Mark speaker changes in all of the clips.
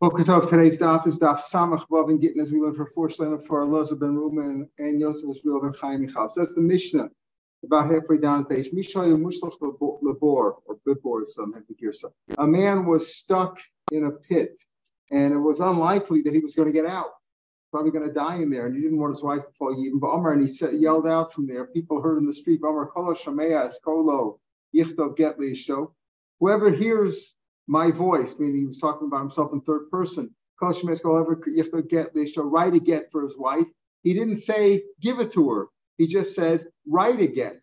Speaker 1: Boker Tov, today's daf is daf Samach Vav and Gittin as we learn for four shlenim for Elazar ben Ruben and Yosef Israel ben Chaim Michal. Says the Mishnah about halfway down the page. Mishnah Mushloch Labor or Bibor, some have to hear some. A man was stuck in a pit, and it was unlikely that he was going to get out. Probably going to die in there, and he didn't want his wife to fall even. But and he said, yelled out from there. People heard in the street, Omar Kolo Shamea Eskolo Yichtov Get Whoever hears my voice, meaning he was talking about himself in third person. Write a get for his wife. He didn't say give it to her. He just said write a get.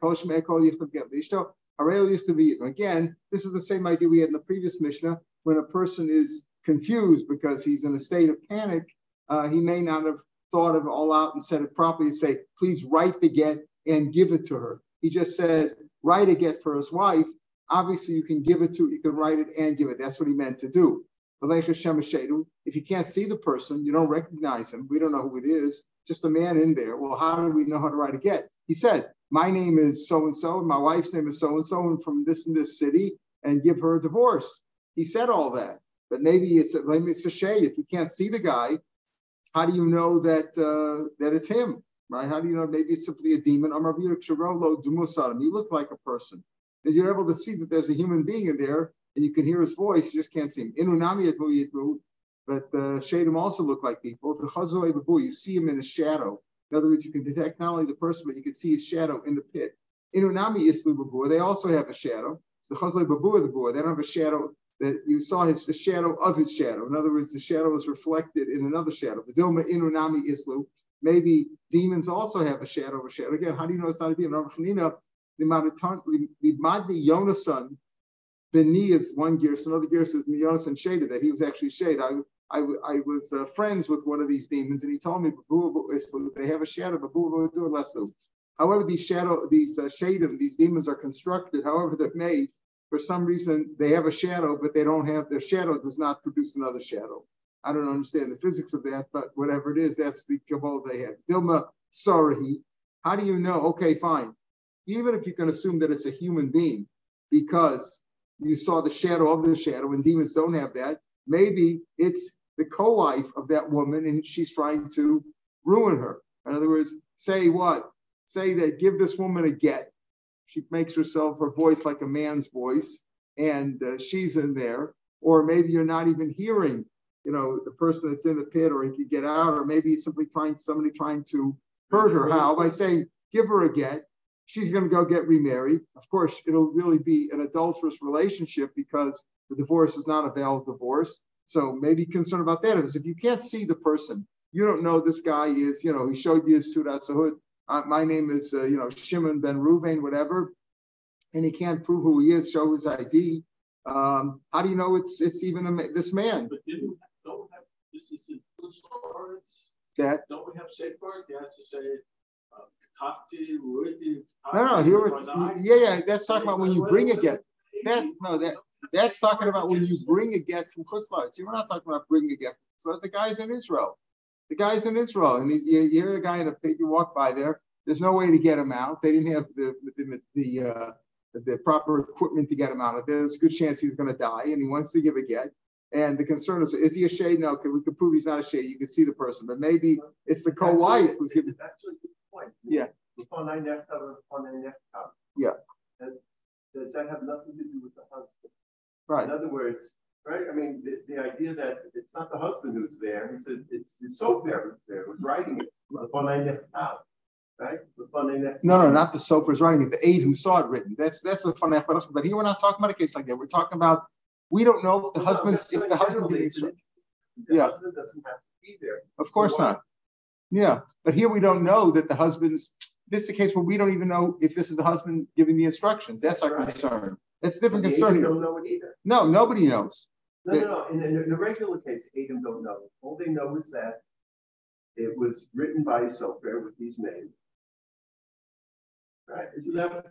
Speaker 1: Again, this is the same idea we had in the previous Mishnah. When a person is confused because he's in a state of panic, uh, he may not have thought of it all out and said it properly and say, please write the get and give it to her. He just said, write a get for his wife. Obviously, you can give it to, you can write it and give it. That's what he meant to do. If you can't see the person, you don't recognize him. We don't know who it is. Just a man in there. Well, how do we know how to write a get? He said, "My name is so and so, and my wife's name is so and so, and from this and this city, and give her a divorce." He said all that, but maybe it's a, maybe it's a shay. If you can't see the guy, how do you know that uh, that it's him? Right? How do you know? Maybe it's simply a demon. He looked like a person is you're able to see that there's a human being in there and you can hear his voice, you just can't see him. Inunami but uh, Shadim also look like people. The you see him in a shadow. In other words, you can detect not only the person, but you can see his shadow in the pit. Inunami Islu Babur, they also have a shadow. It's the Chazle Babur, the boy. They don't have a shadow that you saw his the shadow of his shadow. In other words, the shadow is reflected in another shadow. The Dilma Inunami Islu. Maybe demons also have a shadow of a shadow. Again, how do you know it's not a demon? The Madni Yonason Beni is one gear, so another gear says Yonason shaded that he was actually shade. I, I, I was uh, friends with one of these demons, and he told me they have a shadow, but less. However, these shadow, these uh, these demons are constructed. However, they're made. For some reason, they have a shadow, but they don't have their shadow does not produce another shadow. I don't understand the physics of that, but whatever it is, that's the kabbalah they have. Dilma Sarahi. How do you know? Okay, fine even if you can assume that it's a human being, because you saw the shadow of the shadow, and demons don't have that, maybe it's the co-wife of that woman and she's trying to ruin her. In other words, say what? Say that give this woman a get. She makes herself her voice like a man's voice, and uh, she's in there. Or maybe you're not even hearing, you know, the person that's in the pit, or if you get out, or maybe simply trying somebody trying to hurt her. How by saying give her a get, she's going to go get remarried. Of course, it'll really be an adulterous relationship because the divorce is not a valid divorce. So maybe concerned about that is if you can't see the person, you don't know this guy is, you know, he showed you his Sudat Sahud. Uh, my name is, uh, you know, Shimon Ben Ruvain, whatever, and he can't prove who he is, show his ID. Um, how do you know it's it's even a, this man?
Speaker 2: But didn't don't have this is a
Speaker 1: that
Speaker 2: don't we have safeguards? You have to say
Speaker 1: no, no, here, yeah, yeah, that's talking about when you bring a get. That no, that that's talking about when you bring a get from Chutzlaritz. See, we're not talking about bringing a get. So the guy's in Israel. The guy's in Israel, and you, you hear a guy in a. You walk by there. There's no way to get him out. They didn't have the the the, uh, the proper equipment to get him out. Of there's a good chance he's going to die, and he wants to give a get. And the concern is, is he a shade? No, we can prove he's not a shade. You can see the person, but maybe it's the co-wife who's giving
Speaker 3: point.
Speaker 1: Yeah. Yeah.
Speaker 3: does that have nothing to do with the husband?
Speaker 1: Right.
Speaker 3: In other words, right? I mean, the, the idea that it's not the husband who's there, it's a, it's the sofer who's there, who's writing it. Right?
Speaker 1: No, no, not the sofer is writing it. The aide who saw it written. That's that's what fun. But here we're not talking about a case like that. We're talking about we don't know if the well, husband if the husband
Speaker 3: the yeah. husband doesn't have to be there.
Speaker 1: Of course so not. Yeah, but here we don't know that the husband's. This is a case where we don't even know if this is the husband giving the instructions. That's, That's our right. concern. That's a different concern.
Speaker 3: Don't know it either.
Speaker 1: No, nobody knows.
Speaker 3: No, that, no, no. In, in, the regular case, Adam don't know. All they know is that it was written by Sofer with these names. Right? Isn't that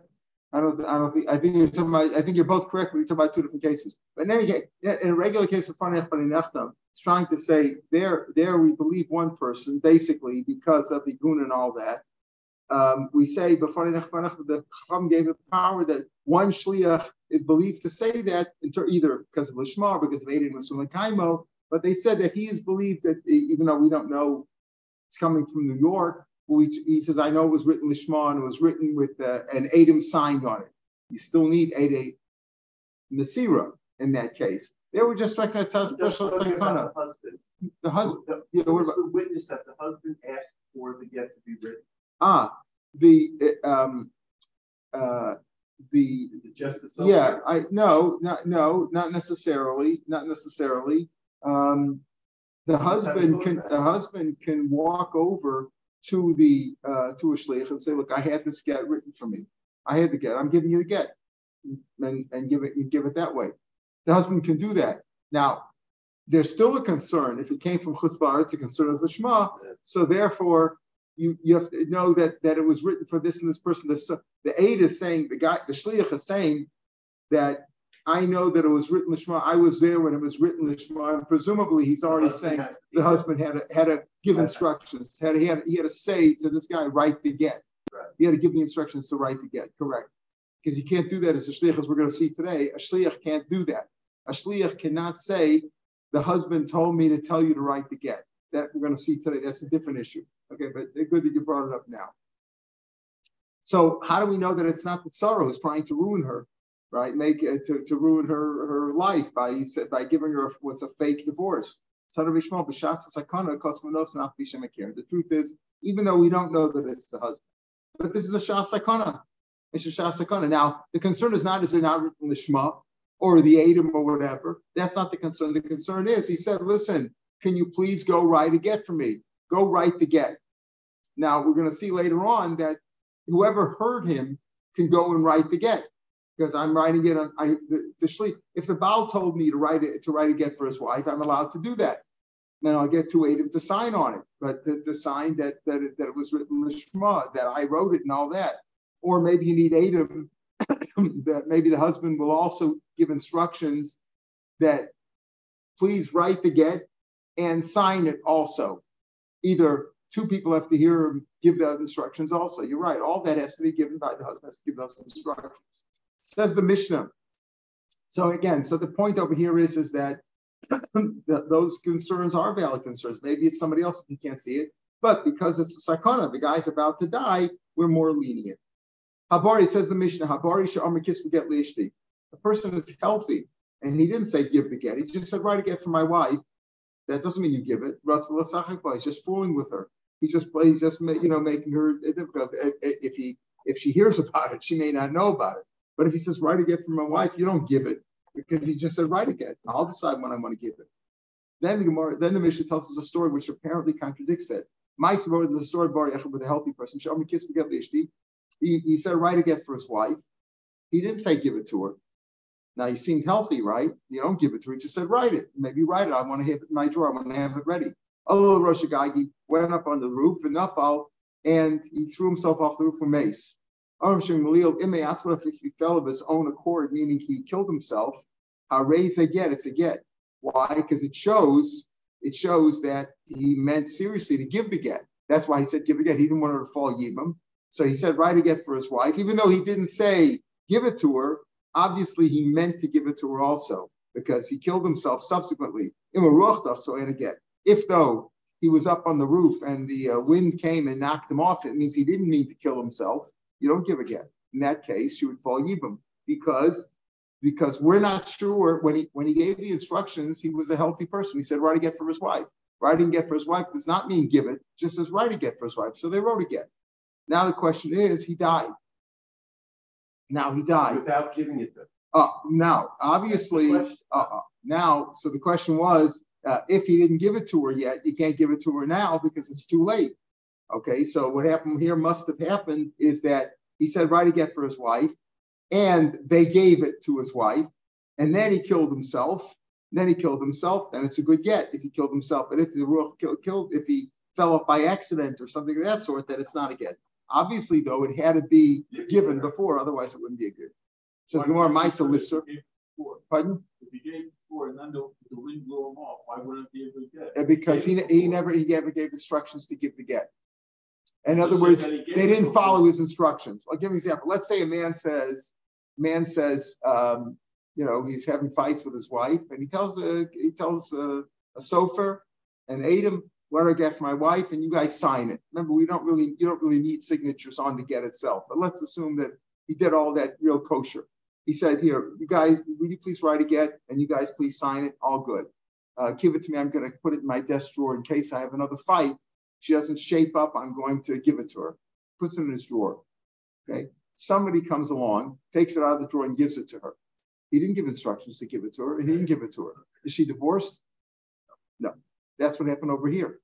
Speaker 1: I don't. I don't think. I think you're talking about. I think you're both correct. But you're talking about two different cases. But in any case, in a regular case of Fanech Baninechtam, it's trying to say there. There we believe one person basically because of the gun and all that. Um, we say before the Chacham gave the power that one shliach is believed to say that either because of lishma or because of Aiden Masuman Kaimo, But they said that he is believed that even though we don't know it's coming from New York, well, he, says, I know it was written Lishma and it was written with uh, an Adam signed on it. You still need Ade Nasira in that case. They were just like a special
Speaker 3: takana.
Speaker 1: The husband.
Speaker 3: The, yeah, what about the witness that the husband asked for the get to be written?
Speaker 1: Ah, the um, uh, the
Speaker 3: just
Speaker 1: the yeah. I no, not no, not necessarily, not necessarily. Um, the husband can the husband can walk over to the uh, to a shliach and say, "Look, I had this get written for me. I had the get. I'm giving you the get, and and give it give it that way." The husband can do that. Now, there's still a concern if it came from chutzpah. It's a concern as a shema. So therefore, you you have to know that that it was written for this and this person. The, the aid is saying the guy, the shliach is saying that I know that it was written lishma. I was there when it was written lishma, and presumably he's already saying the husband had to, had to give instructions. Had he had he had to say to this guy, write the get.
Speaker 3: Right.
Speaker 1: He had to give the instructions to write the get. Correct. Because he can't do that as a shliach, as we're going to see today. A shliach can't do that. A shliach cannot say, the husband told me to tell you to write the get. That we're going to see today. That's a different issue. Okay, but good that you brought it up now. So how do we know that it's not the Tsara who's trying to ruin her, right? Make it to, to ruin her her life by by giving her what's a fake divorce. The truth is, even though we don't know that it's the husband, but this is a shasakana. It's a shasakana. Now the concern is not is it not written in the shema or the Adam or whatever. That's not the concern. The concern is he said, listen, can you please go write a get for me? Go write the get. Now we're going to see later on that whoever heard him can go and write the get because I'm writing it on I, the, the shli. If the Baal told me to write it to write a get for his wife, I'm allowed to do that. Then I'll get to Adam to sign on it, but to, to sign that that it, that it was written Lishma, that I wrote it and all that. Or maybe you need Adam that maybe the husband will also give instructions that please write the get and sign it also. Either two people have to hear him give the instructions also. You're right. All that has to be given by the husband has to give those instructions. Says the Mishnah. So again, so the point over here is, is that, those concerns are valid concerns. Maybe it's somebody else you can't see it, but because it's a sakana, the guy's about to die, we're more lenient. Habari says the Mishnah, Habari Sha'amakis get lishti. The person is healthy, and he didn't say give the get. He just said write a get for my wife. That doesn't mean you give it. He's just fooling with her. He's just he's just you know making her difficult. Eh, eh, if he if she hears about it, she may not know about it. But if he says write a get for my wife, you don't give it because he just said write a get. I'll decide when I want to give it. Then the Gemara, then the Mishnah tells us a story which apparently contradicts that. My story, the story of Bar with a healthy person. He, he said write a get for his wife. He didn't say give it to her. Now he seemed healthy, right? You don't give it to her. He just said write it. Maybe write it. I want to have it in my drawer. I want to have it ready. Oh, a little Rosh Gagi went up on the roof in Nafal and he threw himself off the roof from mace. If he fell of his own accord, meaning he killed himself, How raise a get, it's a get. Why? Because it shows it shows that he meant seriously to give the get. That's why he said give the get. He didn't want her to fall yibam. So he said, write a for his wife, even though he didn't say give it to her. Obviously, he meant to give it to her also because he killed himself subsequently. So in a get. If though he was up on the roof and the uh, wind came and knocked him off, it means he didn't mean to kill himself. You don't give a. In that case, you would fall yibam because because we're not sure when he when he gave the instructions, he was a healthy person. He said write a for his wife. Writing get for his wife does not mean give it, just as write a get for his wife. So they wrote a get. Now the question is, he died. Now he died
Speaker 3: without giving it to.
Speaker 1: Uh, now, obviously, uh, uh, now, so the question was, uh, if he didn't give it to her yet, you can't give it to her now because it's too late. Okay, so what happened here must have happened is that he said, write a get for his wife, and they gave it to his wife, and then he killed himself. Then he killed himself, then it's a good get if he killed himself. But if the rule killed, if he fell off by accident or something of that sort, then it's not a get. Obviously, though, it had to be given before, otherwise it wouldn't be a good. Says Gemara Maisa Lisser. Pardon?
Speaker 2: If he gave before and then the, the wind blew him off, why wouldn't it be a good get?
Speaker 1: Because he, he never he never gave instructions to give the get. In other words, they didn't follow his instructions. I'll give you an example. Let's say a man says, man says, um, you know, he's having fights with his wife, and he tells a he tells uh, a sofer, an Adam, letter of get for my wife, and you guys sign it. Remember, we don't really, you don't really need signatures on the get itself, but let's assume that he did all that real kosher. He said, here, you guys, will you please write a get, and you guys please sign it, all good. Uh, give it to me, I'm gonna put it in my desk drawer in case I have another fight. She doesn't shape up, I'm going to give it to her. Puts it in his drawer, okay? Somebody comes along, takes it out of the drawer and gives it to her. He didn't give instructions to give it to her, and he didn't give it to her. Is she divorced? That's what happened over here.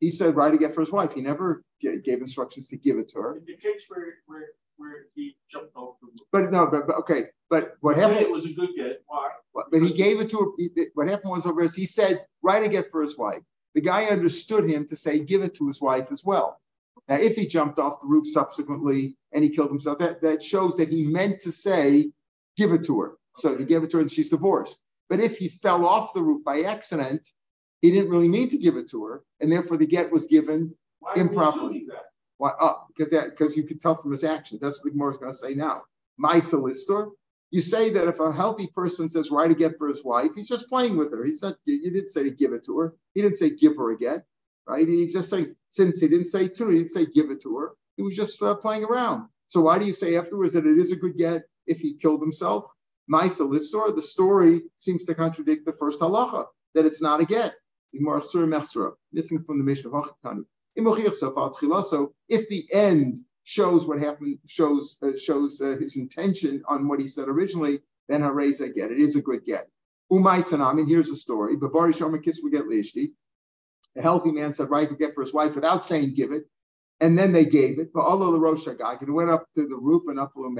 Speaker 1: He said, write a get for his wife. He never gave instructions to give it to her.
Speaker 2: In the case where where where he jumped off the roof.
Speaker 1: But no, but, but okay, but what happened?
Speaker 2: It was a good get. Why?
Speaker 1: But he gave it to her. What happened was over is he said, write a get for his wife. The guy understood him to say, give it to his wife as well. Now, if he jumped off the roof subsequently and he killed himself, that, that shows that he meant to say, give it to her. So he gave it to her and she's divorced. But if he fell off the roof by accident, he didn't really mean to give it to her. And therefore the get was given
Speaker 2: Why
Speaker 1: Improperly. why up? Because that because you could tell from his actions. That's what the Gemara is going to say now. My solicitor. You say that if a healthy person says write a get for his wife, he's just playing with her. He's not. You didn't say to give it to her. He didn't say give her a get, right? He's just saying since he didn't say to he didn't say give it to her. He was just uh, playing around. So why do you say afterwards that it is a good get if he killed himself? My solicitor. The story seems to contradict the first halacha that it's not a get. Gemara Mechsera, missing from the Mishnah of Hachikani. So if the end shows what happened, shows uh, shows uh, his intention on what he said originally, then a hareza get. It is a good get. Umay and here's a story. Babari shomer kiss we get lishti. A healthy man said right to get for his wife without saying give it. And then they gave it. For all of the and it went up to the roof and up to.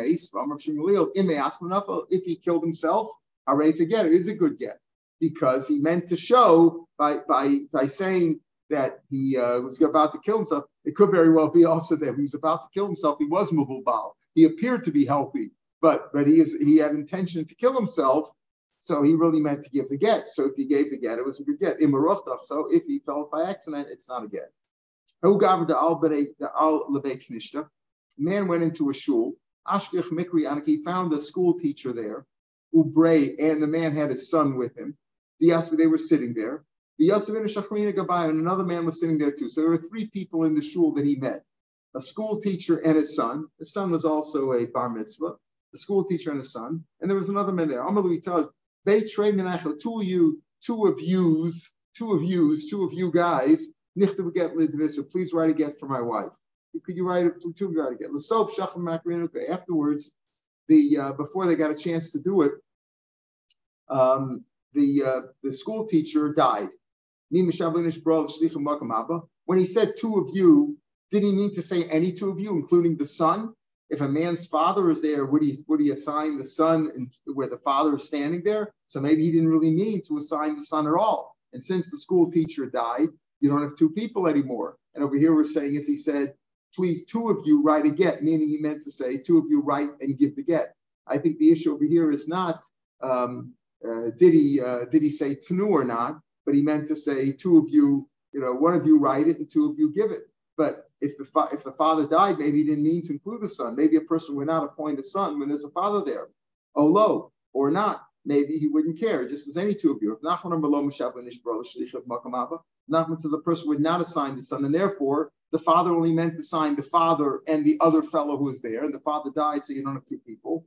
Speaker 1: If he killed himself, a hareza get. It is a good get because he meant to show by by by saying that he uh, was about to kill himself. It could very well be also that he was about to kill himself. He was mubal. He appeared to be healthy, but but he is he had intention to kill himself. So he really meant to give the get. So if he gave the get, it was a good get. Imarochtaf. So if he fell by accident, it's not a get. The? Man went into a shul. Ashkich Mikri Anak. He found a school teacher there. Ubrei, and the man had his son with him. The Yasvi, they were sitting there. The and Shachrina Gabai, and another man was sitting there too. So there were three people in the shul that he met a school teacher and his son. His son was also a bar mitzvah, the school teacher and his son. And there was another man there. Two of you, two of yous, two of yous, two of you guys, please write a get for my wife. Could you write it, two write a get? Afterwards, the uh, before they got a chance to do it, um, the uh, the school teacher died. When he said two of you, did he mean to say any two of you, including the son? If a man's father is there, would he would he assign the son where the father is standing there? So maybe he didn't really mean to assign the son at all. And since the school teacher died, you don't have two people anymore. And over here we're saying as he said, please two of you write a get, meaning he meant to say two of you write and give the get. I think the issue over here is not um, uh, did he uh, did he say tnu or not, but he meant to say two of you, you know, one of you write it and two of you give it. But if the fa- if the father died, maybe he didn't mean to include the son. Maybe a person would not appoint a son when there's a father there. Low or not. Maybe he wouldn't care, just as any two of you. If Nachman says a person would not assign the son, and therefore the father only meant to sign the father and the other fellow who was there, and the father died, so you don't have two people.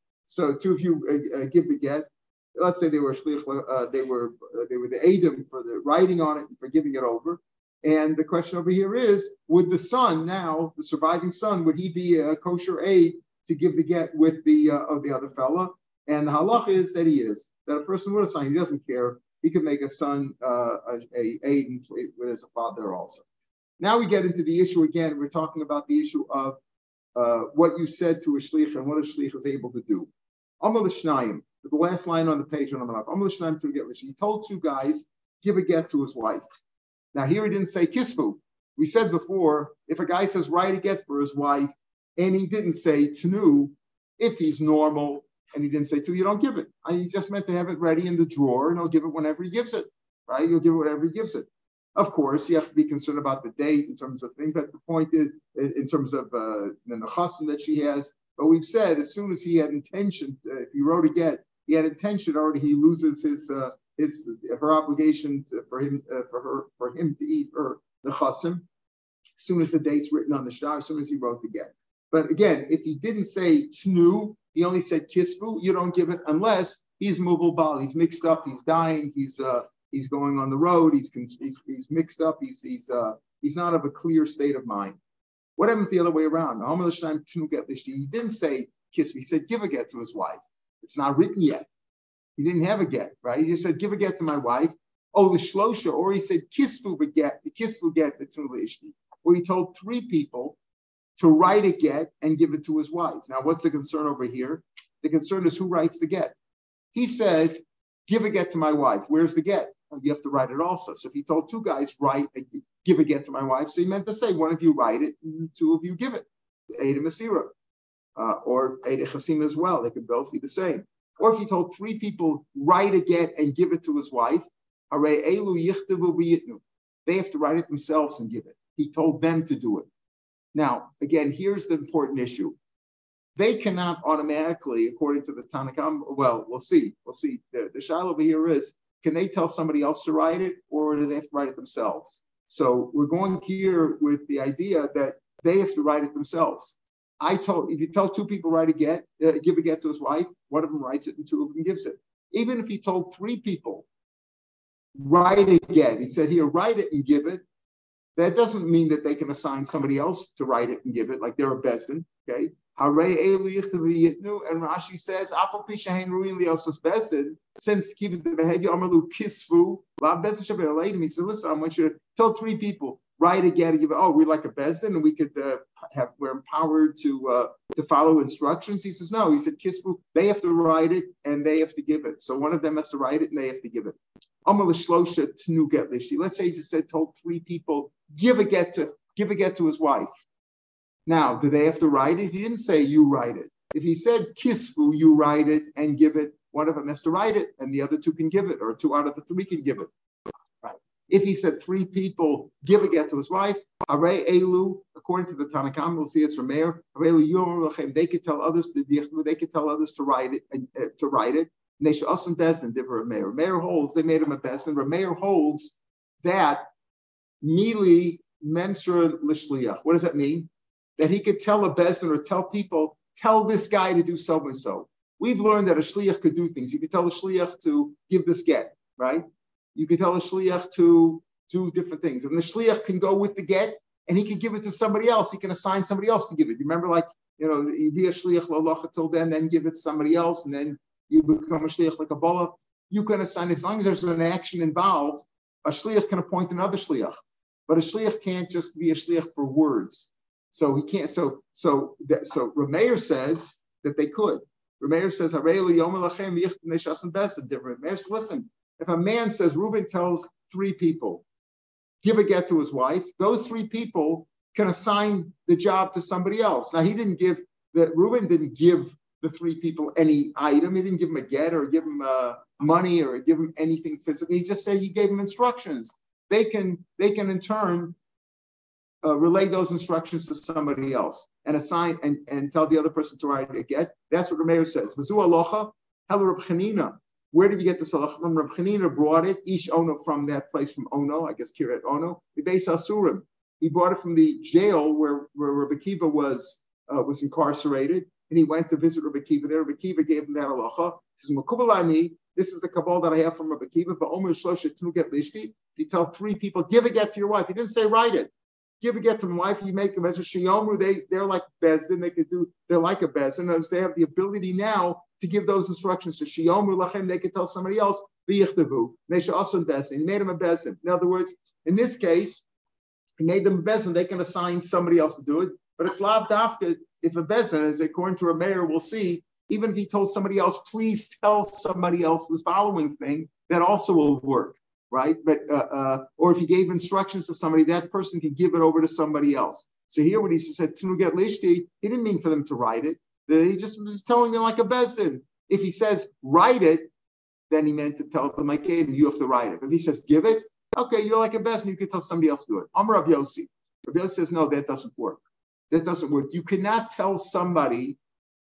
Speaker 1: So two of you uh, uh, give the get. Let's say they were uh, they were uh, they were the Adam for the writing on it and for giving it over. And the question over here is, would the son now, the surviving son, would he be a kosher aid to give the get with the of the other fella? And the halach is that he is, that a person would assign, he doesn't care. He could make a son uh, a, aid and as a father also. Now we get into the issue again. We're talking about the issue of uh, what you said to a shlich and what a shlich was able to do. The last line on the page on Amal Amal Shnayim He told two guys, give a get to his wife. Now here he didn't say kisfu. We said before, if a guy says write a get for his wife, and he didn't say tenu, if he's normal, and he didn't say to, you don't give it. He just meant to have it ready in the drawer, and he'll give it whenever he gives it. Right? You'll give it whenever he gives it. Of course, you have to be concerned about the date in terms of things, but the point is, in terms of uh, the nechasim that she has. But we've said as soon as he had intention, uh, if he wrote a get, he had intention already. He loses his uh, his her obligation to, for him uh, for her for him to eat her nechasim. As soon as the date's written on the star, as soon as he wrote get. But again, if he didn't say tnu, he only said kisfu, you don't give it unless he's ball. He's mixed up. He's dying. He's uh, he's going on the road, he's he's, he's mixed up, he's he's uh, he's not of a clear state of mind. What happens the other way around? He didn't say kiss me, he said give a get to his wife. It's not written yet. He didn't have a get, right? He just said give a get to my wife. Oh, the shlosha, or he said kisfu get, the kisfu get the or he told three people to write a get and give it to his wife. Now, what's the concern over here? The concern is who writes the get. He said, give a get to my wife. Where's the get? you have to write it also. So if he told two guys, write, give a get to my wife, so he meant to say, one of you write it, and two of you give it. Ada Masira. Uh, or Ada Chasim as well. They could both be the same. Or if he told three people, write a get and give it to his wife, they have to write it themselves and give it. He told them to do it. Now, again, here's the important issue. They cannot automatically, according to the Tanna Kamma, well, we'll see. We'll see. The, the shiloh over here is can they tell somebody else to write it or do they have to write it themselves? So we're going here with the idea that they have to write it themselves. I told if you tell two people write a get, uh, give a get to his wife, one of them writes it and two of them gives it. Even if he told three people write a get, he said here write it and give it. That doesn't mean that they can assign somebody else to write it and give it, like they're a bezdin. Okay, and Rashi says, since Kisfu, La Bezin Shabbat He said, listen, I want you to tell three people, write again, give oh, we like a Bezdin and we could uh, have, we're empowered to uh, to follow instructions. He says, no, he said, Kisfu, they have to write it and they have to give it. So one of them has to write it and they have to give it. Let's say he just said, told three people, give a get to give a get to his wife. Now, do they have to write it? He didn't say you write it. If he said kisfu, you write it and give it, one of them has to write it and the other two can give it, or two out of the three can give it. Right. If he said three people give a get to his wife, Arei Elu, according to the Tanna Kamma, we'll see it's from Meir, they could tell others to they could tell others to write it uh, to write it. And they should also bezdin differ Meir. Meir holds, they made him a but Meir holds that mili mensura l'shliach. What does that mean? That he could tell a bezdin or tell people, tell this guy to do so and so. We've learned that a shliach could do things. You could tell a shliach to give this get, right? You could tell a shliach to do different things. And the shliach can go with the get and he can give it to somebody else. He can assign somebody else to give it. You remember, like, you know, you be a shliach lalacha till then, then give it to somebody else, and then you become a shliach like a bala. You can assign, as long as there's an action involved, a shliach can appoint another shliach. But a shliach can't just be a shliach for words. So he can't. So so that, so Rameir says that they could. Rameir says different. Says, listen, if a man says Reuben tells three people, give a get to his wife, those three people can assign the job to somebody else. Now he didn't give that Reuben didn't give the three people any item. He didn't give them a get or give them uh, money or give them anything physically. He just said he gave them instructions. They can they can in turn uh, relay those instructions to somebody else and assign and, and tell the other person to write a get. That's what Rameir says. Where did you get this halacha from? Reb Chanina brought it, Ish Ono from that place from Ono, I guess Kiryat Ono. Base Asurim. He brought it from the jail where, where Rabbi Kiva was uh, was incarcerated, and he went to visit Rabbi Kiva there. Rabbi Kiva gave him that halacha. He says, Makubalani, this is the kabbalah that I have from Rabbi Kiva, but Omer Shloshet get Lishki. If you tell three people, give a get to your wife, he didn't say write it give a get to my wife, you make them as a shiyomu, they, they're like bezdin, they could do, they're like a bezdin, as they have the ability now to give those instructions to shiyomu lachem, they could tell somebody else, v'yichtavu, they should also bezdin. He made them a bezdin. In other words, in this case, he made them a bezdin, they can assign somebody else to do it, but it's lav dafka, if a bezdin, as according to a mayor, we'll see, even if he told somebody else, please tell somebody else this following thing, that also will work. Right? But uh, uh, or if he gave instructions to somebody, that person can give it over to somebody else. So here, when he said get lishti, he didn't mean for them to write it. He just was telling them like a bezdin. If he says write it, then he meant to tell them like, hey, you have to write it. If he says give it, okay, you're like a bezdin, you can tell somebody else to do it. I'm Rabbi Yossi. Rabbi Yossi says no, that doesn't work. That doesn't work. You cannot tell somebody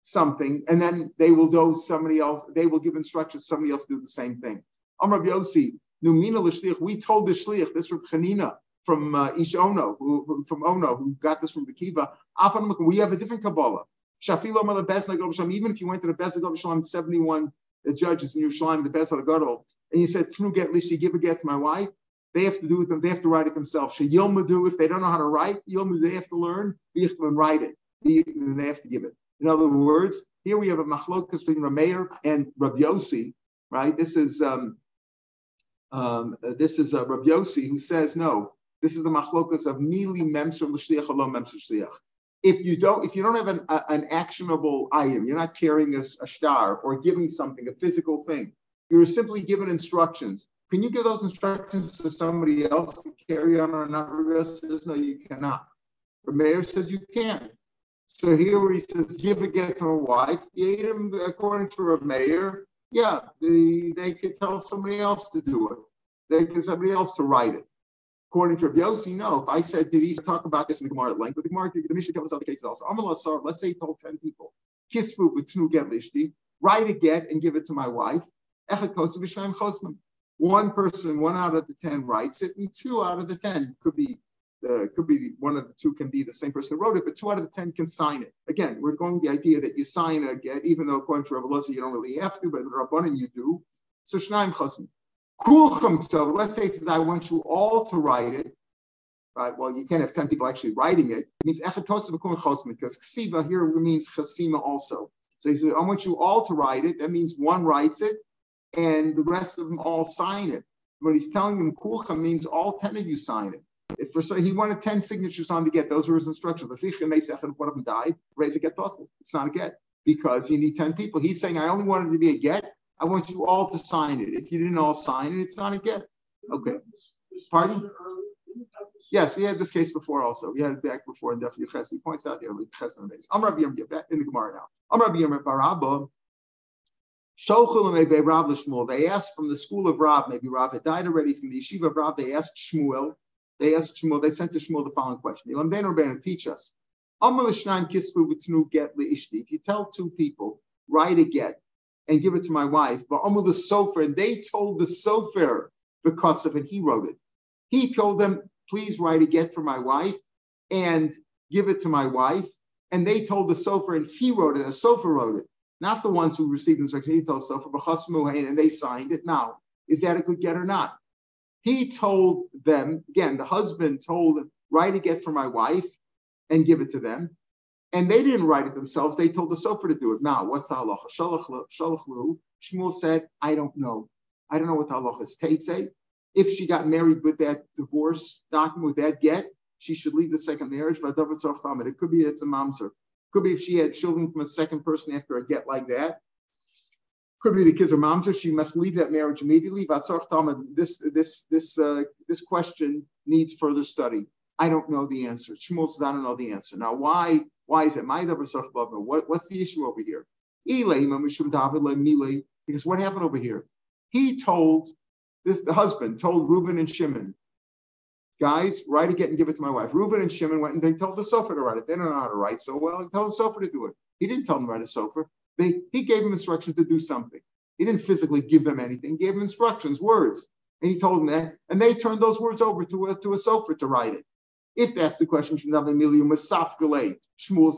Speaker 1: something and then they will do somebody else. They will give instructions. Somebody else do the same thing. I'm Rabbi Yossi. Numina l'shliach. We told the shliach this from Chanina from uh, Ish Ono, who, from Ono, who got this from Bekiva. We have a different Kabbalah. Shafilo Even if you went to the Bezna Shalom, 71 the judges in Yerushalayim, the Bezna Gadol, and you said, "True get you give a get to my wife." They have to do it them. They have to write it themselves. Sheyilmadu, if they don't know how to write, yilmadu, they have to learn. and write it. They have to give it. In other words, here we have a machlokas between Rameir and Rabbi Yossi, right? This is um, um, this is uh, Rabbi Yossi who says no. This is the machlokas of mili memser l'shliach alom memser shliach. If you don't, if you don't have an, a, an actionable item, you're not carrying a, a star or giving something, a physical thing. You're simply given instructions. Can you give those instructions to somebody else to carry on or not? Rabbi says, no, you cannot. The mayor says you can. So here he says, give a get to a wife, him according to a mayor, yeah, they, they could tell somebody else to do it. They could somebody else to write it. According to Yossi, no. If I said, did he talk about this in the Gemara at length? But the Gemara, the Mishnah us other cases also. Amallah let's say he told 10 people, kisfu b'tnu get lishti, write a get and give it to my wife. Echad kosu one person, one out of the 10 writes it, and two out of the 10 could be uh, could be one of the two can be the same person who wrote it, but two out of the 10 can sign it. Again, we're going the idea that you sign a get, even though according to Rabbi you don't really have to, but Rabbanan you do. So Shnaim Chasm. Kulchum, so let's say says, I want you all to write it. Right, well, you can't have 10 people actually writing it. It means Echatosa Chosman, because Ksiva here means Chasima also. So he says, I want you all to write it. That means one writes it, and the rest of them all sign it. What he's telling them, kulcha means all 10 of you sign it. For so he wanted 10 signatures on the get, those were his instructions. If one of them died, raise a get It's not a get because you need 10 people. He's saying, I only wanted to be a get. I want you all to sign it. If you didn't all sign it, it's not a get. Okay. Pardon? Yes, we had this case before also. We had it back before in Daf Yuches. He points out there, I'm Rabbi Yom back in the Gemara now. I'm Rabbi Yom Barabba. They asked from the school of Rav, maybe Rav had died already from the yeshiva of Rav. They asked Shmuel. They asked Shmuel. They sent to Shmuel the following question: teach us. If you tell two people, write a get and give it to my wife, but Amul the sofer, and they told the sofer because of it, he wrote it. He told them, please write a get for my wife and give it to my wife. And they told the sofer, and he wrote it. A sofer wrote it not the ones who received instruction. He told Sofer and they signed it. Now, is that a good get or not? He told them again. The husband told "Write a get for my wife and give it to them." And they didn't write it themselves. They told the Sofer to do it. Now, what's the halacha? Shalach Shmuel said, "I don't know. I don't know what the halacha is." Say, if she got married with that divorce document, with that get, she should leave the second marriage. It could be it's a mamzer. Could be if she had children from a second person after a get like that. Could be the kids are moms, or she must leave that marriage immediately. This this this uh, this question needs further study. I don't know the answer. Shmuel says I don't know the answer. Now, why why is it my What what's the issue over here? Because what happened over here? He told this the husband told Reuben and Shimon, guys, write it, get and give it to my wife. Reuben and Shimon went and they told the sofer to write it. They don't know how to write so well. He told the sofer to do it. He didn't tell them to write a sofer. They, he gave them instructions to do something. He didn't physically give them anything. He gave them instructions, words. And he told them that. And they turned those words over to a, to a sofer to write it. If that's the question, Shmuel's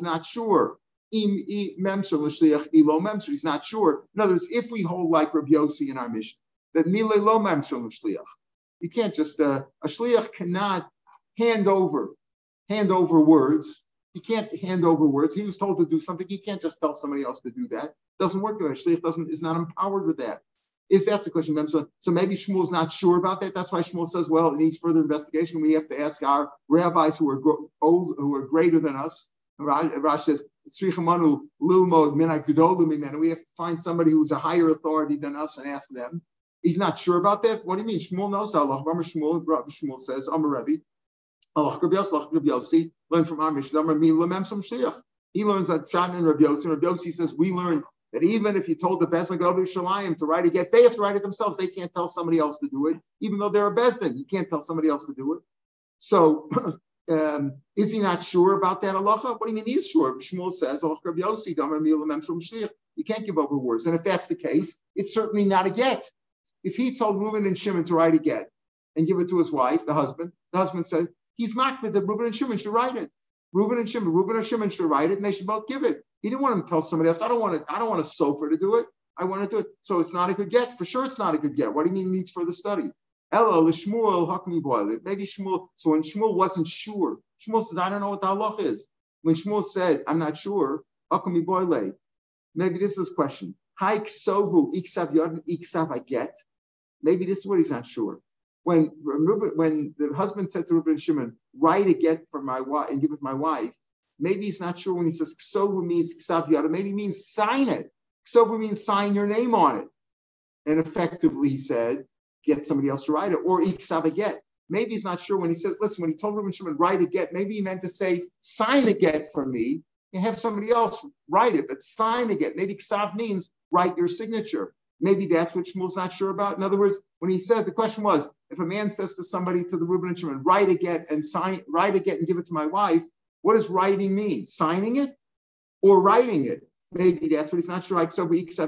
Speaker 1: not sure. He's not sure. In other words, if we hold like Rabbi Yossi in our Mishnah, that mile lo memshel you can't just uh, a shliach cannot hand over hand over words. He can't hand over words. He was told to do something. He can't just tell somebody else to do that. Doesn't work that way. Shliach doesn't is not empowered with that. Is that's the question? So, so maybe Shmuel's not sure about that. That's why Shmuel says, well, it needs further investigation. We have to ask our rabbis who are old, who are greater than us. Rash says, we have to find somebody who's a higher authority than us and ask them. He's not sure about that. What do you mean? Shmuel knows Allah. Shmuel, Shmuel says, Amar Rebbe, Learn from our Mishnah. He learns that Shan and Rabbi Yossi. Rabbi Yossi says we learn that even if you told the Bezdin go to Shalayim to write a get, they have to write it themselves. They can't tell somebody else to do it, even though they're a Bezdin. You can't tell somebody else to do it. So um, is he not sure about that halacha? What do you mean he's sure? Shmuel says, you can't give over words. And if that's the case, it's certainly not a get. If he told Reuben and Shimon to write a get and give it to his wife, the husband, the husband said, he's makbid that Reuben and Shimon should write it. Reuben and Shimon, Reuben and Shimon should write it, and they should both give it. He didn't want him to tell somebody else. I don't want to. I don't want a sofer to do it. I want to do it. So it's not a good get. For sure, it's not a good get. What do you mean needs further study? Ella l'shmuel hakmi boil it? Maybe Shmuel. So when Shmuel wasn't sure, Shmuel says, I don't know what the halach is. When Shmuel said, I'm not sure, hakmi boile. Maybe this is question. Haik sovu iksav yodin iksav I get. Maybe this is what he's not sure when when the husband said to Reuben Shimon, write a get for my wife and give it my wife, maybe he's not sure when he says ksovu means ksav yada, maybe means sign it. Ksovu means sign your name on it. And effectively he said, get somebody else to write it, or iksav a get. Maybe he's not sure when he says, listen, when he told Reuben Shimon, write a get, maybe he meant to say, sign a get for me and have somebody else write it, but sign a get. Maybe ksav means write your signature. Maybe that's what Shmuel's not sure about. In other words, when he said the question was, if a man says to somebody to the Reuben and Shimon, write a get and sign, write a get and give it to my wife, what does writing mean? Signing it or writing it? Maybe that's what he's not sure. So, we So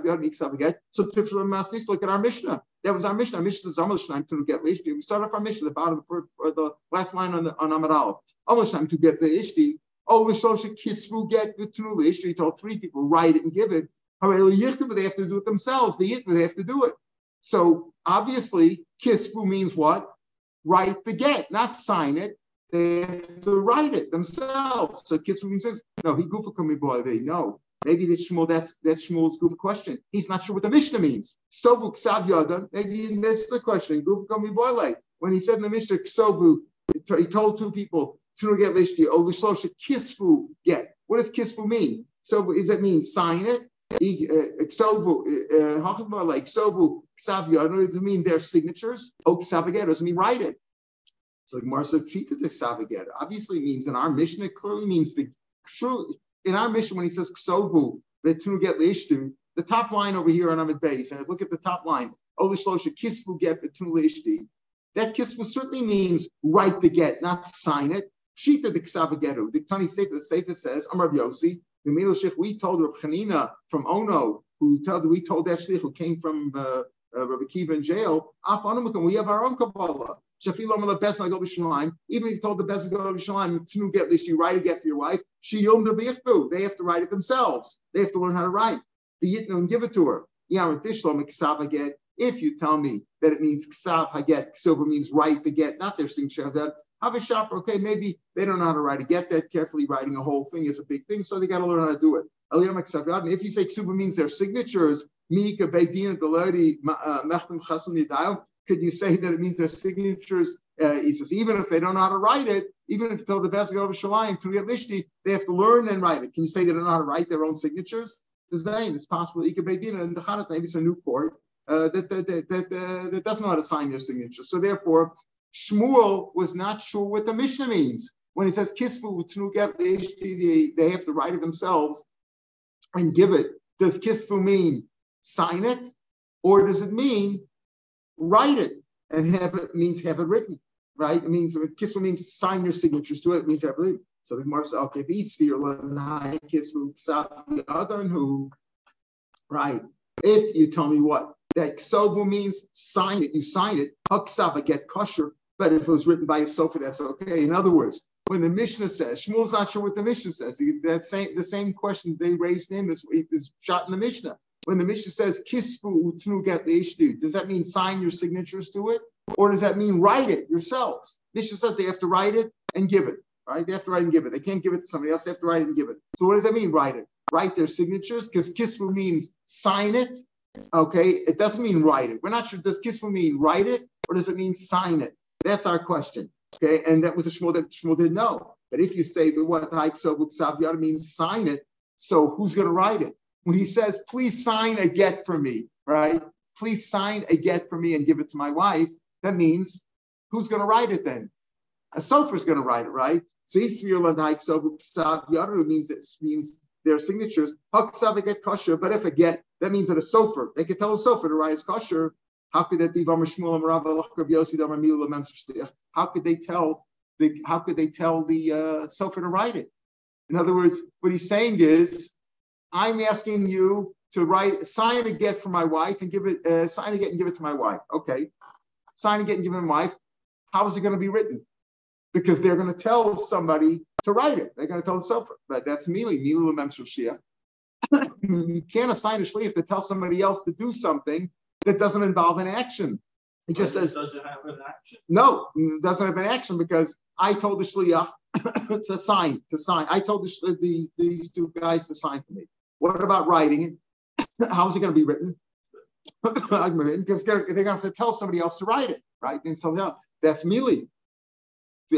Speaker 1: look at our Mishnah. That was our Mishnah. Our Mishnah is to get Ishti. We start off our Mishnah, the bottom for, for the last line on the on Amaral. To get the Ishti. Oh, Lishosha Kisvu get the true Ishti. He told three people, write it and give it. They have to do it themselves. The They have to do it. So obviously, kisfu means what? Write the get, not sign it. They have to write it themselves. So kisfu means no. He gufa kumi boy. They know. Maybe that's Shmuel. That's that's Shmuel's goof question. He's not sure what the Mishnah means. Sovu ksav yada. Maybe he missed the question. Gufa boy. When he said in the Mishnah ksovu, he told two people to get lishti. Lishlosha kisfu get. What does kisfu mean? So does that mean sign it? Ksovu, eh, eh, eh, Hachmar like Ksovu, Ksavia, does it mean their signatures? Oh, doesn't mean write it. So like Marsa treated the Ksavaget obviously means in our Mishnah, it clearly means the true in our mission when he says Ksovu, get Leishtu, the top line over here on Ahmed Base, and if look at the top line, Olishlosha Kisvu get Leishti. That kisvu certainly means write the get, not sign it. Shita the Ksavagetu. The Tani Sefer, the Sefer says, Amar the Sheikh, we told Rab Chanina from Ono, who told we told that Sheikh who came from uh, uh, Rabbi Kiva in jail, we have our own Kabbalah. Even if you told the best go to Shalim to get this, you write a get for your wife. She yom the They have to write it themselves. They have to learn how to write. The yitnu and give it to her. If you tell me that it means ksav haget, silver means write the get, not their signature of that, have a shop. Okay, maybe they don't know how to write it. Get that carefully. Writing a whole thing is a big thing, so they got to learn how to do it. If you say ksuba means their signatures, uh, could you say that it means their signatures? Uh, he says, even if they don't know how to write it, even if you tell the best over Shalayim to they have to learn and write it. Can you say they don't know how to write their own signatures? It's possible. Ika Beidin and the maybe it's a new court uh, that, that, that, that, uh, that doesn't know how to sign their signatures. So therefore, Shmuel was not sure what the Mishnah means. When he says tnuget they, they have to write it themselves and give it. Does kisfu mean sign it? Or does it mean write it and have it means have it written? Right? It means kisfu means sign your signatures to it, it means have it. So the Gemara says, okay, be sphere kisfu the other who right. If you tell me what that ksovu means sign it, you sign it, haksav, get kosher, but if it was written by sofa, that's okay. In other words, when the Mishnah says, Shmuel's not sure what the Mishnah says. That same the same question they raised him is, is shot in the Mishnah. When the Mishnah says kisfu utnu get does that mean sign your signatures to it, or does that mean write it yourselves? Mishnah says they have to write it and give it. Right? They have to write and give it. They can't give it to somebody else. They have to write it and give it. So what does that mean? Write it. Write their signatures because kisfu means sign it. Okay, it doesn't mean write it. We're not sure. Does kisfu mean write it or does it mean sign it? That's our question. Okay, and that was a Shmuel that Shmuel didn't know. But if you say the what Savyada means sign it, so who's going to write it? When he says, please sign a get for me, right? please sign a get for me and give it to my wife, that means who's going to write it then? A sofer is going to write it, right? So means it means their signatures. get kosher, but if a get, that means that a sofer, they could tell a sofer to write his kosher. How could that be? How could they tell the how could they tell the uh, sofer to write it? In other words, what he's saying is, I'm asking you to write, sign a get for my wife and give it, uh, sign a get and give it to my wife. Okay, sign a get and give it to my wife. How is it going to be written? Because they're going to tell somebody to write it. They're going to tell the sofer. But that's mili, mili shia. You can't assign a shliach to tell somebody else to do something that doesn't involve an action. It just says
Speaker 2: Doesn't have an action.
Speaker 1: no, it doesn't have an action because I told the shliach to sign, to sign. I told the, these these two guys to sign for me. What about writing it? How's it going to be written? Because they're going to have to tell somebody else to write it, right? And so yeah, that's mili.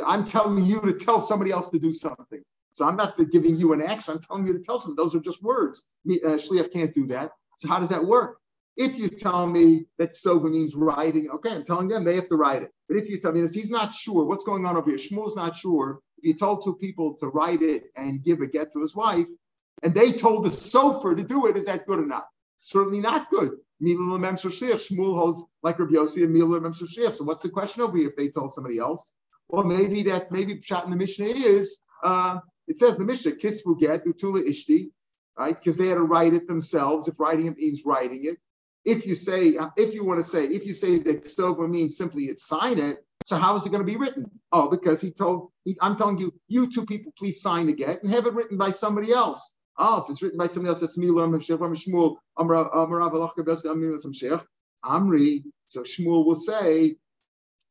Speaker 1: I'm telling you to tell somebody else to do something. So I'm not giving you an action. I'm telling you to tell something. Those are just words. Me, uh, shliach can't do that. So how does that work? If you tell me that soga means writing, okay, I'm telling them they have to write it. But if you tell me this, he's not sure what's going on over here. Shmuel's not sure. If you told two people to write it and give a get to his wife, and they told the sofer to do it, is that good or not? Certainly not good. Shmuel holds like Rabbi Yossi and Mila So what's the question over here if they told somebody else? Well, maybe that maybe pshat in the Mishnah is uh, it says the Mishnah kisvu get utula ishti, right? Because they had to write it themselves. If writing it means writing it, if you say if you want to say if you say that sober means simply it's sign it, so how is it going to be written? Oh, because he told he, I'm telling you, you two people please sign the get and have it written by somebody else. Oh, if it's written by somebody else, that's Shmuel, ramravalakha based on Sheikh, Amri. So Shmuel will say,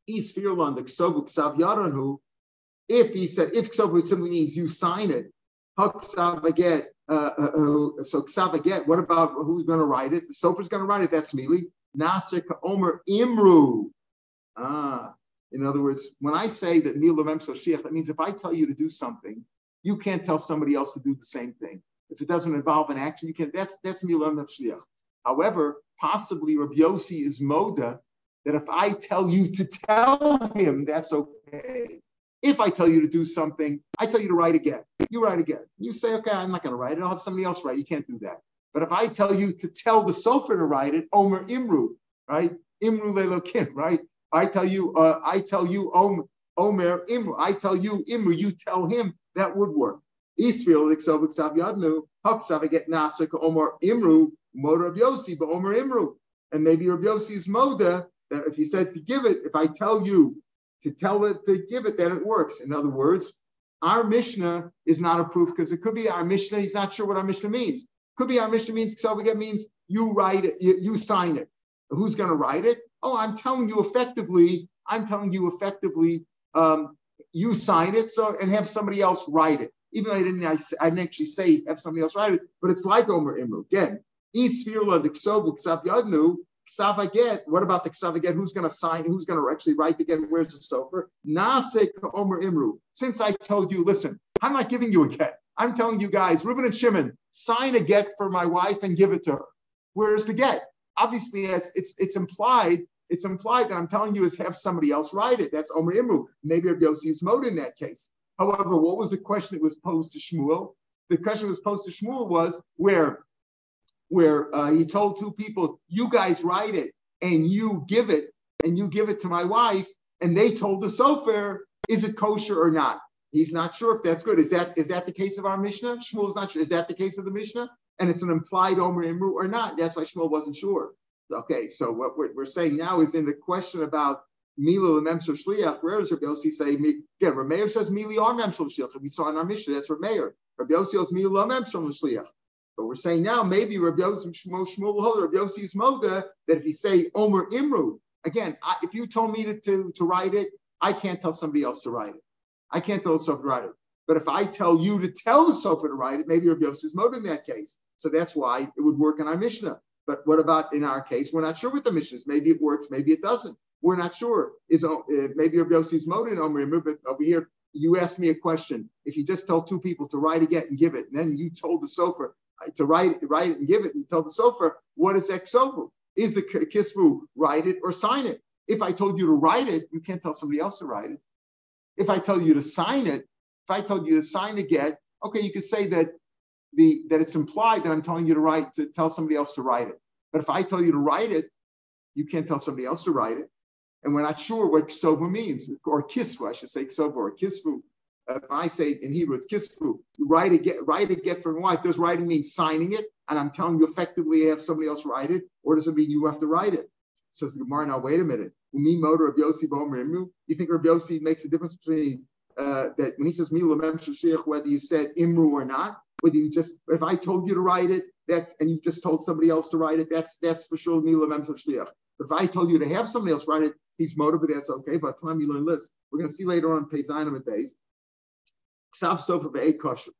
Speaker 1: Is Firlan the Ksovu Ksav Yaranhu. If he said, if Ksovu simply means you sign it, Haksav get, uh, uh, uh, so Ksav get, what about who's going to write it? The Sofer's going to write it, that's Mili. Nasir Omer Imru. Ah, in other words, when I say that Memso Shiach, that means if I tell you to do something, you can't tell somebody else to do the same thing. If it doesn't involve an action, you can't. That's that's milam shliach. However, possibly Rabbi Yossi is moda that if I tell you to tell him, that's okay. If I tell you to do something, I tell you to write again. You write again. You say, okay, I'm not going to write it. I'll have somebody else write. You can't do that. But if I tell you to tell the sofer to write it, Omer Imru, right? Imru Lelokim, right? I tell you, uh, I tell you, Omer, Omer Imru. I tell you, Imru. You tell him. That would work. Israel Liksav Liksav Yadnu, Haksav get Omar Imru, Moda Yosi, but Omer Imru. And maybe Rabbi Yossi's Moda, that if you said to give it, if I tell you to tell it to give it, that it works. In other words, our Mishnah is not a proof because it could be our Mishnah, he's not sure what our Mishnah means. Could be our Mishnah means get means you write it, you, you sign it. Who's going to write it? Oh, I'm telling you effectively, I'm telling you effectively, um, you sign it so and have somebody else write it even though I didn't, I, I didn't actually say have somebody else write it, but it's like Omer Imru. Again, Isfirla, the Ksovu, Ksav Yadnu, Ksavaget, what about the Ksavaget? Who's going to sign? Who's going to actually write the get? Where's the sofer? Nasek Omer Imru. Since I told you, listen, I'm not giving you a get. I'm telling you guys, Reuben and Shimon, sign a get for my wife and give it to her. Where's the get? Obviously, it's it's it's implied. It's implied that I'm telling you is have somebody else write it. That's Omer Imru. Maybe Rabbi Yossi's mode in that case. However, what was the question that was posed to Shmuel? The question that was posed to Shmuel was where, where uh, he told two people, "You guys write it and you give it, and you give it to my wife," and they told the sofer, "Is it kosher or not?" He's not sure if that's good. Is that is that the case of our Mishnah? Shmuel's not sure. Is that the case of the Mishnah? And it's an implied Omer Imru or not? That's why Shmuel wasn't sure. Okay, so what we're, we're saying now is in the question about Mila Memshel Shliach. Where does Rabbi Yossi say? Again, Rameir says Mili are Memshel Shliach. We saw in our Mishnah that's Rameir. Rabbi Yossi says Mila Memshel Shliach. But we're saying now maybe Rabbi Yossi Shmuel Shmuel Rabbi that if you say Omer Imru again, I, if you told me to, to to write it, I can't tell somebody else to write it. I can't tell the sofer to write it. But if I tell you to tell the sofer to write it, maybe Rabbi Yossi's moda in that case. So that's why it would work in our Mishnah. But what about in our case? We're not sure what the Mishnah is. Maybe it works, maybe it doesn't. We're not sure. Is uh, maybe Rabbi Yossi's motive Omer, Imru, but over here you asked me a question. If you just tell two people to write again and give it, and then you told the uh, to write write it and give it, and told the sofer, what is exovu? is the kisvu write it or sign it? If I told you to write it, you can't tell somebody else to write it. If I tell you to sign it, if I told you to sign a get, okay, you could say that the that it's implied that I'm telling you to write to tell somebody else to write it. But if I tell you to write it, you can't tell somebody else to write it. And we're not sure what ksovu means, or kisvu, I should say ksovu or kisvu. I say in Hebrew, it's kisvu. Write a get, write a get from wife. Does writing mean signing it? And I'm telling you effectively have somebody else write it, or does it mean you have to write it? Says the Gemara. Now wait a minute. Me motor of Yossi. You think Rabbi Yossi makes a difference between uh, that when he says Mila Mem whether you said Imru or not, whether you just if I told you to write it, that's and you just told somebody else to write it, that's that's for sure Mila Mem But if I told you to have somebody else write it, he's motivated, that's okay. But the time you learn this, we're going to see later on of the days. Ksav Sofer Be'ed Kosher.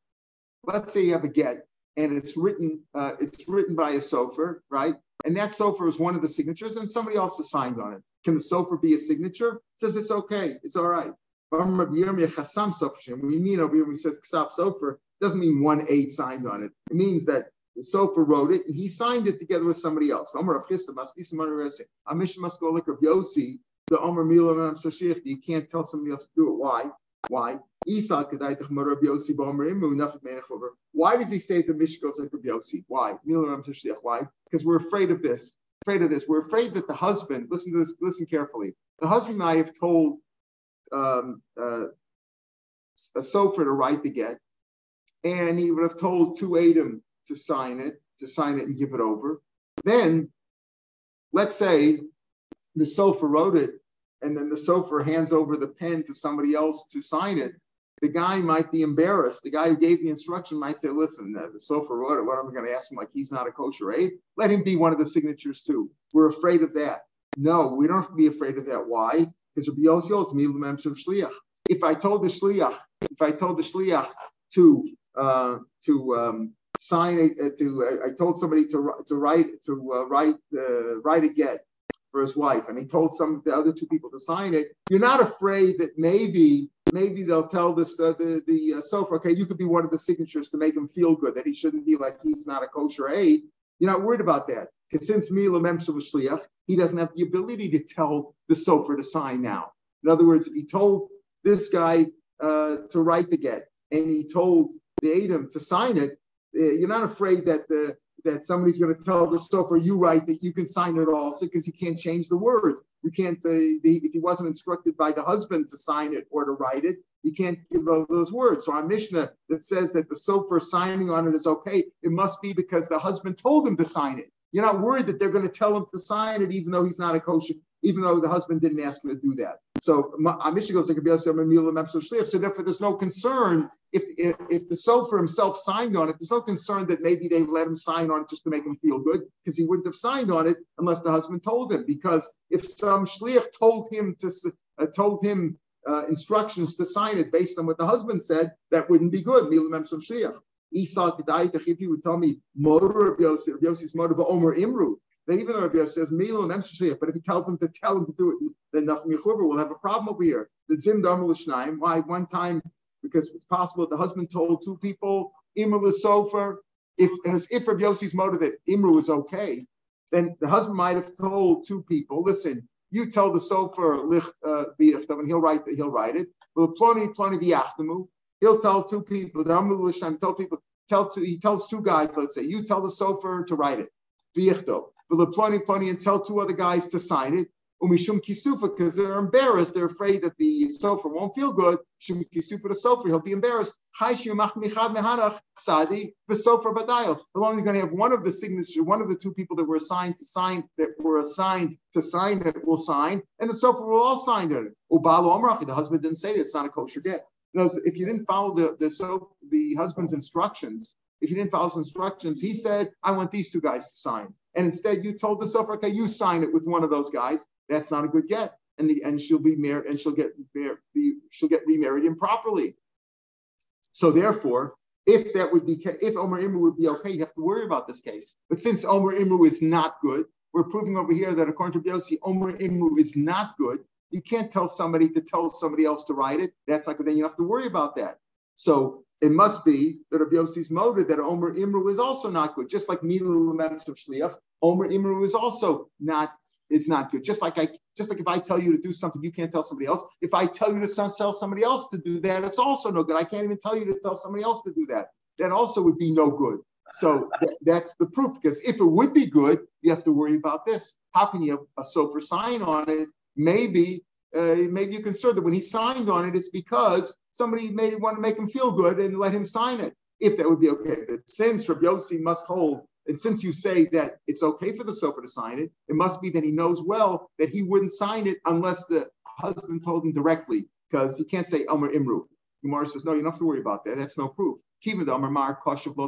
Speaker 1: Let's say you have a get and it's written, uh, it's written by a sofer, right? And that sofer is one of the signatures, and somebody else has signed on it. Can the sofer be a signature? It says it's okay, it's all right. We mean over here, when he says ksav sofer, doesn't mean one aid signed on it. It means that the sofer wrote it and he signed it together with somebody else. Yosi, the Omer Milam you can't tell somebody else to do it. Why? Why? Why does he say the Mishkos like Rabbi Yossi? Why? Why? Because we're afraid of this. Afraid of this. We're afraid that the husband. Listen to this. Listen carefully. The husband might have told um, uh, a sofer to write the get, and he would have told two Adam to sign it, to sign it and give it over. Then, let's say the sofer wrote it, and then the sofer hands over the pen to somebody else to sign it the guy might be embarrassed. The guy who gave the instruction might say, listen, uh, the sofer wrote it. What am I going to ask him? Like he's not a kosher aid? Let him be one of the signatures too. We're afraid of that. No, we don't have to be afraid of that. Why? Because if I told the shliach, if I told the shliach to uh, to um, sign it, uh, to I told somebody to to write to uh, write uh, write a get for his wife, and he told some of the other two people to sign it. You're not afraid that maybe maybe they'll tell this uh, the the uh, sofer, okay, you could be one of the signatures to make him feel good that he shouldn't be like he's not a kosher aid. You're not worried about that because since Mila Memshel he doesn't have the ability to tell the sofer to sign now. In other words, if he told this guy uh, to write the get and he told the Adam to sign it, uh, you're not afraid that the that somebody's going to tell the sofer you write that you can sign it also because you can't change the words. You can't, uh, the, if he wasn't instructed by the husband to sign it or to write it, you can't give those words. So our Mishnah that says that the sofer signing on it is okay, it must be because the husband told him to sign it. You're not worried that they're going to tell him to sign it, even though he's not a kosher, even though the husband didn't ask him to do that. So like So therefore, there's no concern if, if, if the sofer himself signed on it. There's no concern that maybe they let him sign on it just to make him feel good, because he wouldn't have signed on it unless the husband told him. Because if some shliach told him to uh, told him uh, instructions to sign it based on what the husband said, that wouldn't be good. Esau if he would tell me Yossi's motor Omer Imru. Then even though Rabbi says but if he tells him to tell him to do it, then Nafmi will have a problem over here. The Zim Darmul Why one time because it's possible the husband told two people Imru is sofer. If and as if Rabbi Yossi's motor that Imru is okay, then the husband might have told two people, listen, you tell the sofer uh, and he'll write he'll write it. But ploni ploni biachtamu. He'll tell two people, the Amrul tell people, tell two, he tells two guys, let's say, you tell the sofer to write it. Biachto. Ploni ploni and tell two other guys to sign it. Umishum kisufa, because they're embarrassed, they're afraid that the sofer won't feel good. Shum kisufa the sofer, he'll be embarrassed. Chayshu machmichad mehanach ksadi the sofer badayel. They're only going to have one of the signature, one of the two people that were assigned to sign, that were assigned to sign it will sign, and the sofer will all sign it. Ubalu amrachi, the husband didn't say that it's not a kosher get. If you didn't follow the the so the husband's instructions, if you didn't follow his instructions, he said, "I want these two guys to sign," and instead you told the sofer, "Okay, you sign it with one of those guys." That's not a good get, and the and she'll be married, and she'll get be, she'll get remarried improperly. So therefore, if that would be if Omer Imru would be okay, you have to worry about this case. But since Omer Imru is not good, we're proving over here that according to Biosi, Omer Imru is not good. You can't tell somebody to tell somebody else to write it. That's like then you have to worry about that. So it must be that Rabbi Yossi's motive that Omer Imru is also not good. Just like Milu of Shliach, Omer Imru is also not is not good. Just like I just like if I tell you to do something, you can't tell somebody else. If I tell you to tell somebody else to do that, it's also no good. I can't even tell you to tell somebody else to do that. That also would be no good. So th- that's the proof. Because if it would be good, you have to worry about this. How can you have a sofer sign on it? Maybe uh, maybe you can concerned that when he signed on it, it's because somebody made want to make him feel good and let him sign it. If that would be okay, but since Rabbi Yossi must hold, and since you say that it's okay for the sofer to sign it, it must be that he knows well that he wouldn't sign it unless the husband told him directly, because he can't say Omer Imru. Gemara says, no, you don't have to worry about that. That's no proof. Kiva the Omer Mar Kosher Lo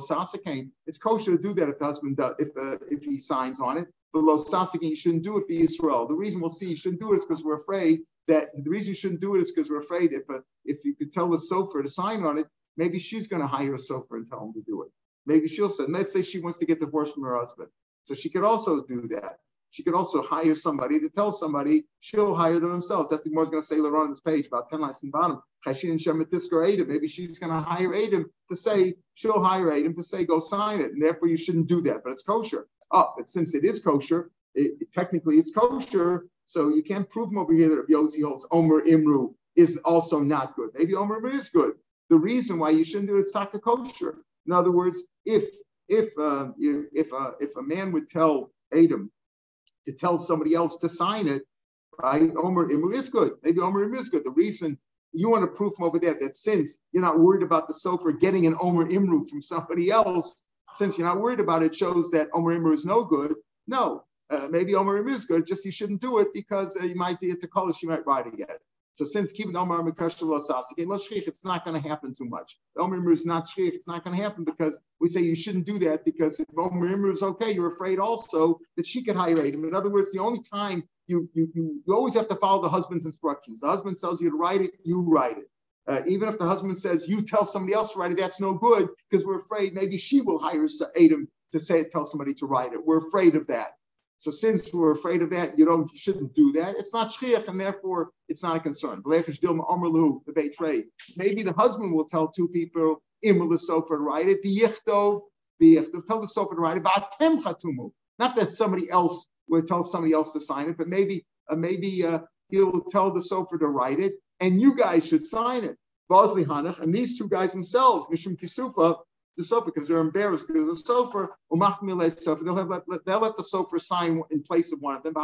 Speaker 1: It's kosher to do that if the husband does, if the if he signs on it. But Lo Sasakin, shouldn't do it be Israel. The reason we'll see you shouldn't do it is because we're afraid that the reason you shouldn't do it is because we're afraid if if you could tell the sofer to sign on it, maybe she's going to hire a sofer and tell him to do it. Maybe she'll say, let's say she wants to get divorced from her husband. So she could also do that. She could also hire somebody to tell somebody she'll hire them themselves. That's the more going to say later on in this page about 10 lines from bottom. Maybe she's going to hire Adam to say, she'll hire Adam to say, go sign it. And therefore you shouldn't do that, but it's kosher. Oh, but since it is kosher, it, technically it's kosher, so you can't prove over here that Yossi holds Omer Imru is also not good. Maybe Omer Imru is good. The reason why you shouldn't do it is taka kosher. In other words, if if uh, if uh, if a man would tell Adam to tell somebody else to sign it, right? Omer Imru is good. Maybe Omer Imru is good. The reason you want to prove from over there that since you're not worried about the sofer getting an Omer Imru from somebody else, since you're not worried about it, shows that Omer Imru is no good. No, uh, maybe Omer is good, just you shouldn't do it because uh, you might be at the color, you might ride again. So since keeping Omer Mikashta Lo Sasik, it's not going to happen too much. Omer is not Shrich, it's not going to happen because we say you shouldn't do that because if Omer is okay, you're afraid also that she could hire him. In other words, the only time you, you, you, you always have to follow the husband's instructions. The husband tells you to write it, you write it. Uh, even if the husband says you tell somebody else to write it, that's no good because we're afraid maybe she will hire Adam to say tell somebody to write it. We're afraid of that. So since we're afraid of that, you don't you shouldn't do that. It's not shchiach, and therefore it's not a concern. Maybe the husband will tell two people imul the sofer to write it. The yichtov, yichtov, tell the sofer to write it. Not that somebody else will tell somebody else to sign it, but maybe uh, maybe uh, he'll tell the sofer to write it, and you guys should sign it. Bosley Hanach, and these two guys themselves, Mishum Kisufa, the sofer because they're embarrassed because the sofer sofer they'll have let, they'll let the sofer sign in place of one of them. The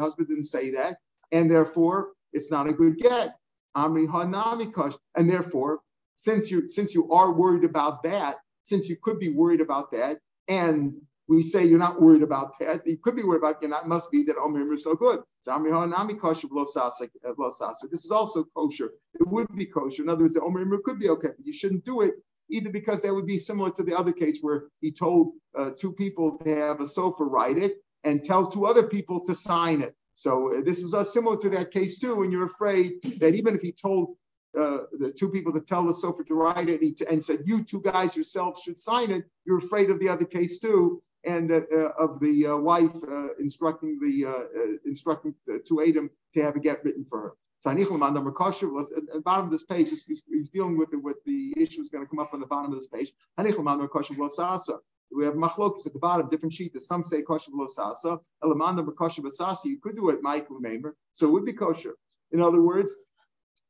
Speaker 1: husband didn't say that, and therefore it's not a good get. Amri hanami And therefore, since you since you are worried about that, since you could be worried about that, and we say you're not worried about that. You could be worried about and that. Must be that Omer is so good. This is also kosher. It would be kosher. In other words, the Omer could be okay, but you shouldn't do it either because that would be similar to the other case where he told uh, two people to have a sofer write it and tell two other people to sign it. So uh, this is uh, similar to that case too, and you're afraid that even if he told uh, the two people to tell the sofer to write it and, and said you two guys yourselves should sign it, you're afraid of the other case too and uh, of the uh, wife uh, instructing the instructing to Adam to have a get written for her. So at the bottom of this page, he's, he's dealing with the, with the issue is going to come up on the bottom of this page. We have machlokas at the bottom, different sheet. Some say kosher sasa. Elamanda kosher sasa. You could do it, Michael Mamer. So it would be kosher. In other words,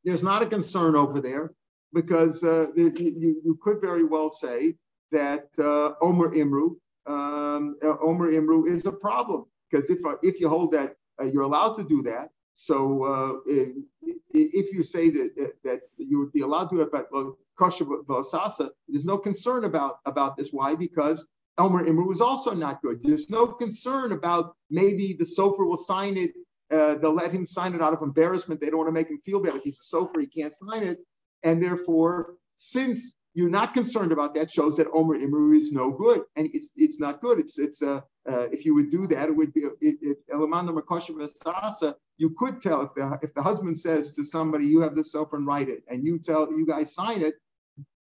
Speaker 1: there's not a concern over there because uh, you, you could very well say that uh, Omer Imru um, uh, Omer Imru is a problem because if uh, if you hold that uh, you're allowed to do that, so uh, if, if, you say that that you would be allowed to do it, but kosher v'asasa, there's no concern about about this. Why? Because Omer Imru is also not good. There's no concern about maybe the sofer will sign it. Uh, they'll let him sign it out of embarrassment. They don't want to make him feel bad. If he's a sofer, he can't sign it. And therefore, since you're not concerned about that shows that Omer Imru is no good, and it's it's not good. It's it's uh, uh if you would do that, it would be if Elamanda Makosha you could tell if the if the husband says to somebody, you have this sofer and write it, and you tell you guys sign it,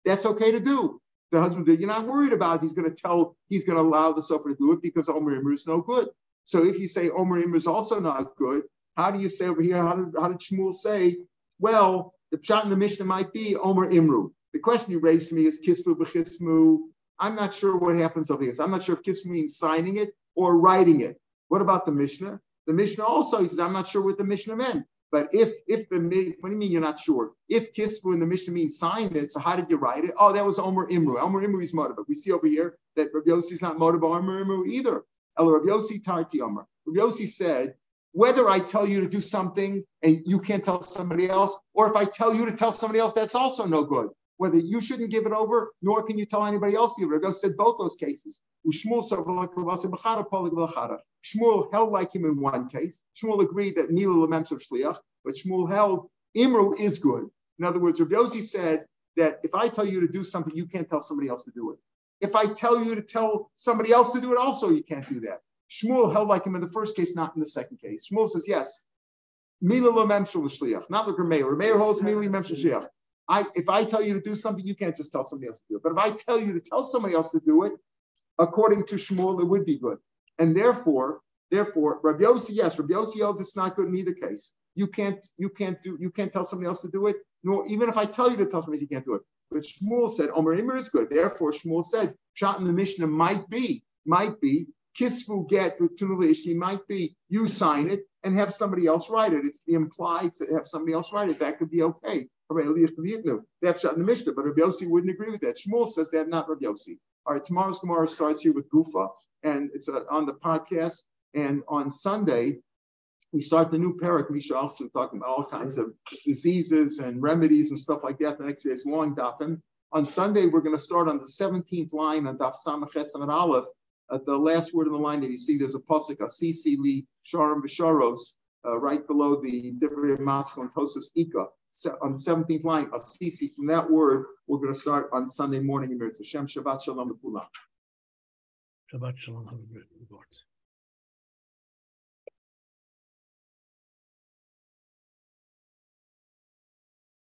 Speaker 1: that's okay to do. The husband, you're not worried about. It. He's going to tell. He's going to allow the sofer to do it because Omer Imru is no good. So if you say Omer Imru is also not good, how do you say over here? How did how did Shmuel say? Well, The pshat in the Mishnah might be Omer Imru. The question you raised to me is Kisvu b'chismu. I'm not sure what happens over here. I'm not sure if Kisvu means signing it or writing it. What about the Mishnah? The Mishnah also, he says, I'm not sure what the Mishnah meant. But if if the what do you mean you're not sure? If kisvu in the Mishnah means sign it, so how did you write it? Oh, that was Omer Imru. Omer Imru is motive. But we see over here that Rabbi Yossi is not motive Omer Imru either. El Rabbi Yossi Tarti Omer. Rabbi Yossi said, whether I tell you to do something and you can't tell somebody else, or if I tell you to tell somebody else, that's also no good whether you shouldn't give it over, nor can you tell anybody else to give said both those cases. Shmuel held like him in one case. Shmuel agreed that Mila Lamem's of Shliach, but Shmuel held Imru is good. In other words, Rabbi Yossi said that if I tell you to do something, you can't tell somebody else to do it. If I tell you to tell somebody else to do it, also you can't do that. Shmuel held like him in the first case, not in the second case. Shmuel says, yes, Mila Lamem Shliach, not like Rameir. Rameir holds Mila Lamem Shliach. I, if I tell you to do something, you can't just tell somebody else to do it. But if I tell you to tell somebody else to do it, according to Shmuel, it would be good. And therefore, therefore, Rabbi Yossi, yes, Rabbi Yossi holds it's not good in either case. You can't, you can't do, you can't tell somebody else to do it. Nor even if I tell you to tell somebody, you can't do it. But Shmuel said, Omer Immer is good. Therefore, Shmuel said, pshat in the Mishnah might be, might be, kisfu get to might be, you sign it and have somebody else write it. It's the implied to have somebody else write it. That could be okay. That's pshat in the Mishnah, but Rabbi Yossi wouldn't agree with that. Shmuel says that, not Rabbi Yossi. All right, tomorrow's Gemara starts here with Gufa, and it's uh, on the podcast. And on Sunday, we start the new parak, Misha also talking about all kinds of diseases and remedies and stuff like that. The next day is long dafim. On Sunday, we're going to start on the 17th line on Daf Samach and Aleph. At the last word in the line that you see, there's a pasuk, Asisi li sharim b'sharos, uh, right below the Divrei Maskal and Tosus Ika on the 17th line, Asisi, from that word, we're going to start on Sunday morning in Shabbat Shalom
Speaker 4: Shabbat Shalom. Have a great report.